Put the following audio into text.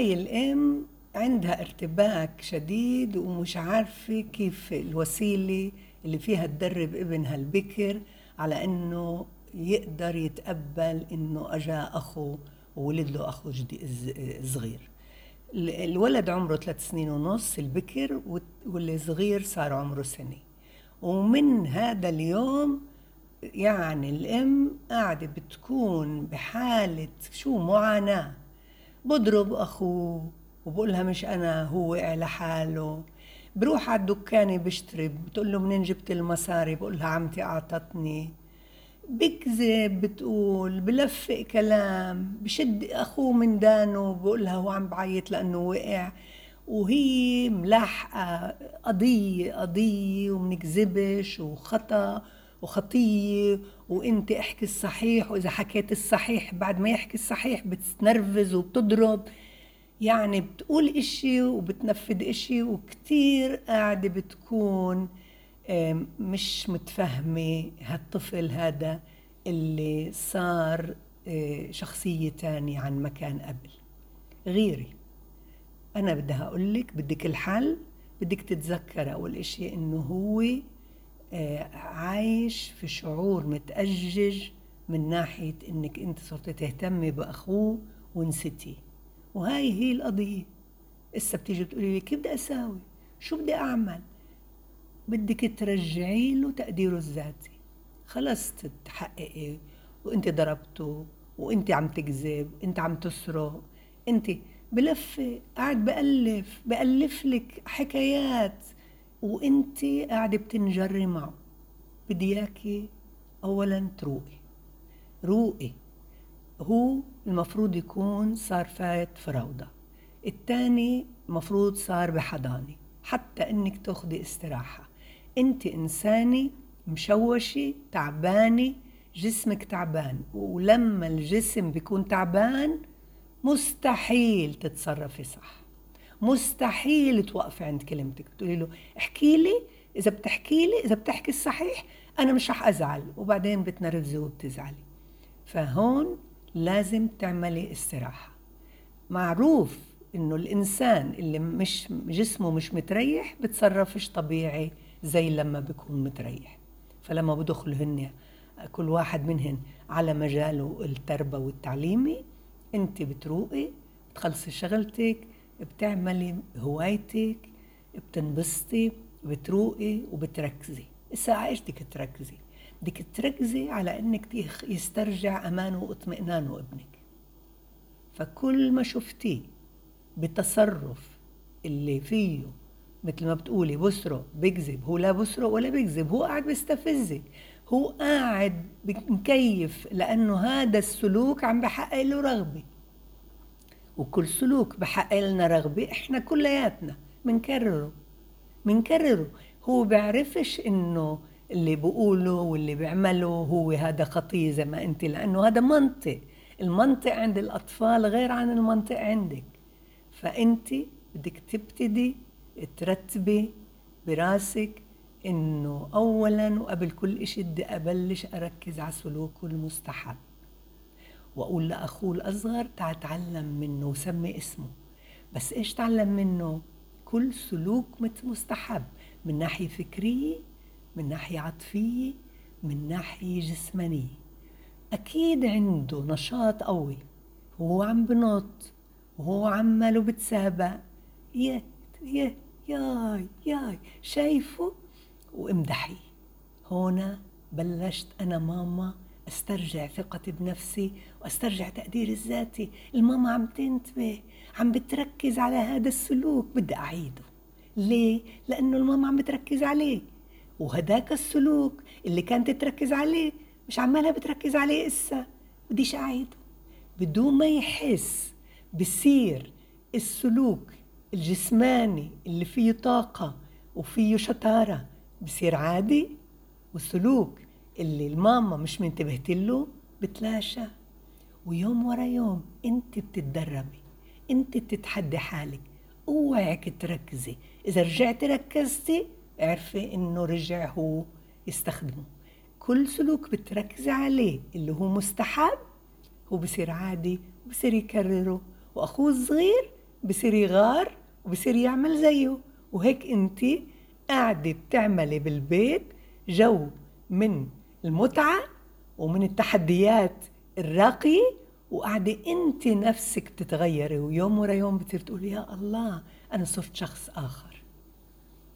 هاي الأم عندها ارتباك شديد ومش عارفة كيف الوسيلة اللي فيها تدرب ابنها البكر على إنه يقدر يتقبل إنه أجا أخو وولد له أخو صغير. الولد عمره ثلاث سنين ونص البكر واللي صغير صار عمره سنة. ومن هذا اليوم يعني الأم قاعدة بتكون بحالة شو معاناة. بضرب اخوه وبقولها مش أنا هو وقع لحاله بروح على الدكانة بشتري بتقول له منين جبت المصاري؟ بقول لها عمتي أعطتني. بكذب بتقول بلفق كلام بشد أخوه من دانه. بقول لها هو عم بعيط لأنه وقع. وهي ملاحقة قضية قضية ومنكذبش وخطأ. وخطية وانت احكي الصحيح وإذا حكيت الصحيح بعد ما يحكي الصحيح بتنرفز وبتضرب. يعني بتقول إشي وبتنفذ إشي وكتير قاعدة بتكون مش متفهمة هالطفل هذا اللي صار آه، شخصية تانية عن مكان قبل. غيري. أنا بدها أقول لك بدك الحل بدك تتذكر أول إشي إنه هو عايش في شعور متأجج من ناحية إنك أنت صرت تهتمي بأخوه ونسيتيه. وهاي هي القضية. إسا بتيجي بتقولي لي كيف بدي أساوي؟ شو بدي أعمل؟ بدك ترجعي له تقديره الذاتي. خلص تحققي وأنت ضربته وأنت عم تكذب أنت عم تسرق. أنت بلفي قاعد بألف بألف لك حكايات. وانت قاعدة بتنجري معه. بدي اياكي اولا تروقي. روقي. هو المفروض يكون صار فايت في روضة التاني مفروض صار بحضانة حتى إنك تاخدي استراحة. انت إنسانة مشوشة تعبانة جسمك تعبان. ولما الجسم بيكون تعبان مستحيل تتصرفي صح. مستحيل توقفي عند كلمتك. بتقولي له احكي لي إذا بتحكي لي إذا بتحكي الصحيح أنا مش رح أزعل. وبعدين بتنرفزي وبتزعلي. فهون لازم تعملي استراحة. معروف إنه الإنسان اللي مش جسمه مش متريح بتصرفش طبيعي زي لما بيكون متريح. فلما بدخلوا هن كل واحد منهن على مجاله التربوي والتعليمي انت بتروقي بتخلصي شغلتك بتعملي هوايتك بتنبسطي بتروقي وبتركزي. إيش بدك تركزي. بدك تركزي على إنك يسترجع امانه واطمئنانه ابنك فكل ما شفتيه بتصرف اللي فيه مثل ما بتقولي بسرق بيكذب. هو لا بسرق ولا بيكذب هو قاعد بيستفزك. هو قاعد مكيف لأنه هذا السلوك عم بحقق له رغبة. وكل سلوك بحقق لنا رغبة إحنا كلياتنا بنكرره بنكرره هو بيعرفش إنه اللي بقوله واللي بيعمله هو هذا خطية زي ما أنت لأنه هذا منطق. المنطق عند الأطفال غير عن المنطق عندك. فأنت بدك تبتدي ترتبي براسك إنه اولا وقبل كل إشي بدي أبلش أركز على سلوكه المستحب. وأقول لاخوه الأصغر تعال تعلم منه وسمي اسمه. بس إيش تعلم منه؟ كل سلوك مستحب. من ناحية فكريه من ناحية عاطفية من ناحية جسمانية. أكيد عنده نشاط قوي. وهو عم بنط وهو عماله بتسابق يه يه ياي ياي. شايفه؟ وامدحي. هنا بلشت أنا ماما أسترجع ثقتي بنفسي وأسترجع تقديري الذاتي. الماما عم تنتبه عم بتركز على هذا السلوك. بدي أعيده. ليه؟ لأنه الماما عم بتركز عليه. وهداك السلوك اللي كانت تركز عليه مش عمالها بتركز عليه إسا. بديش أعيده. بدون ما يحس بصير السلوك الجسماني اللي فيه طاقة وفيه شطارة بصير عادي. والسلوك اللي الماما مش منتبهت له بتلاشى. ويوم ورا يوم انت بتتدربي انت بتتحدي حالك. اوعك تركزي. اذا رجعتي ركزتي اعرفي انه رجع هو يستخدمه. كل سلوك بتركزي عليه اللي هو مستحب هو بصير عادي بصير يكرره. واخوه الصغير بصير يغار وبصير يعمل زيه. وهيك انت قاعدة بتعملي بالبيت جو من المتعة ومن التحديات الراقية وقاعدة أنت نفسك تتغيري ويوم ورا يوم بتصير تقولي يا الله أنا صرت شخص آخر.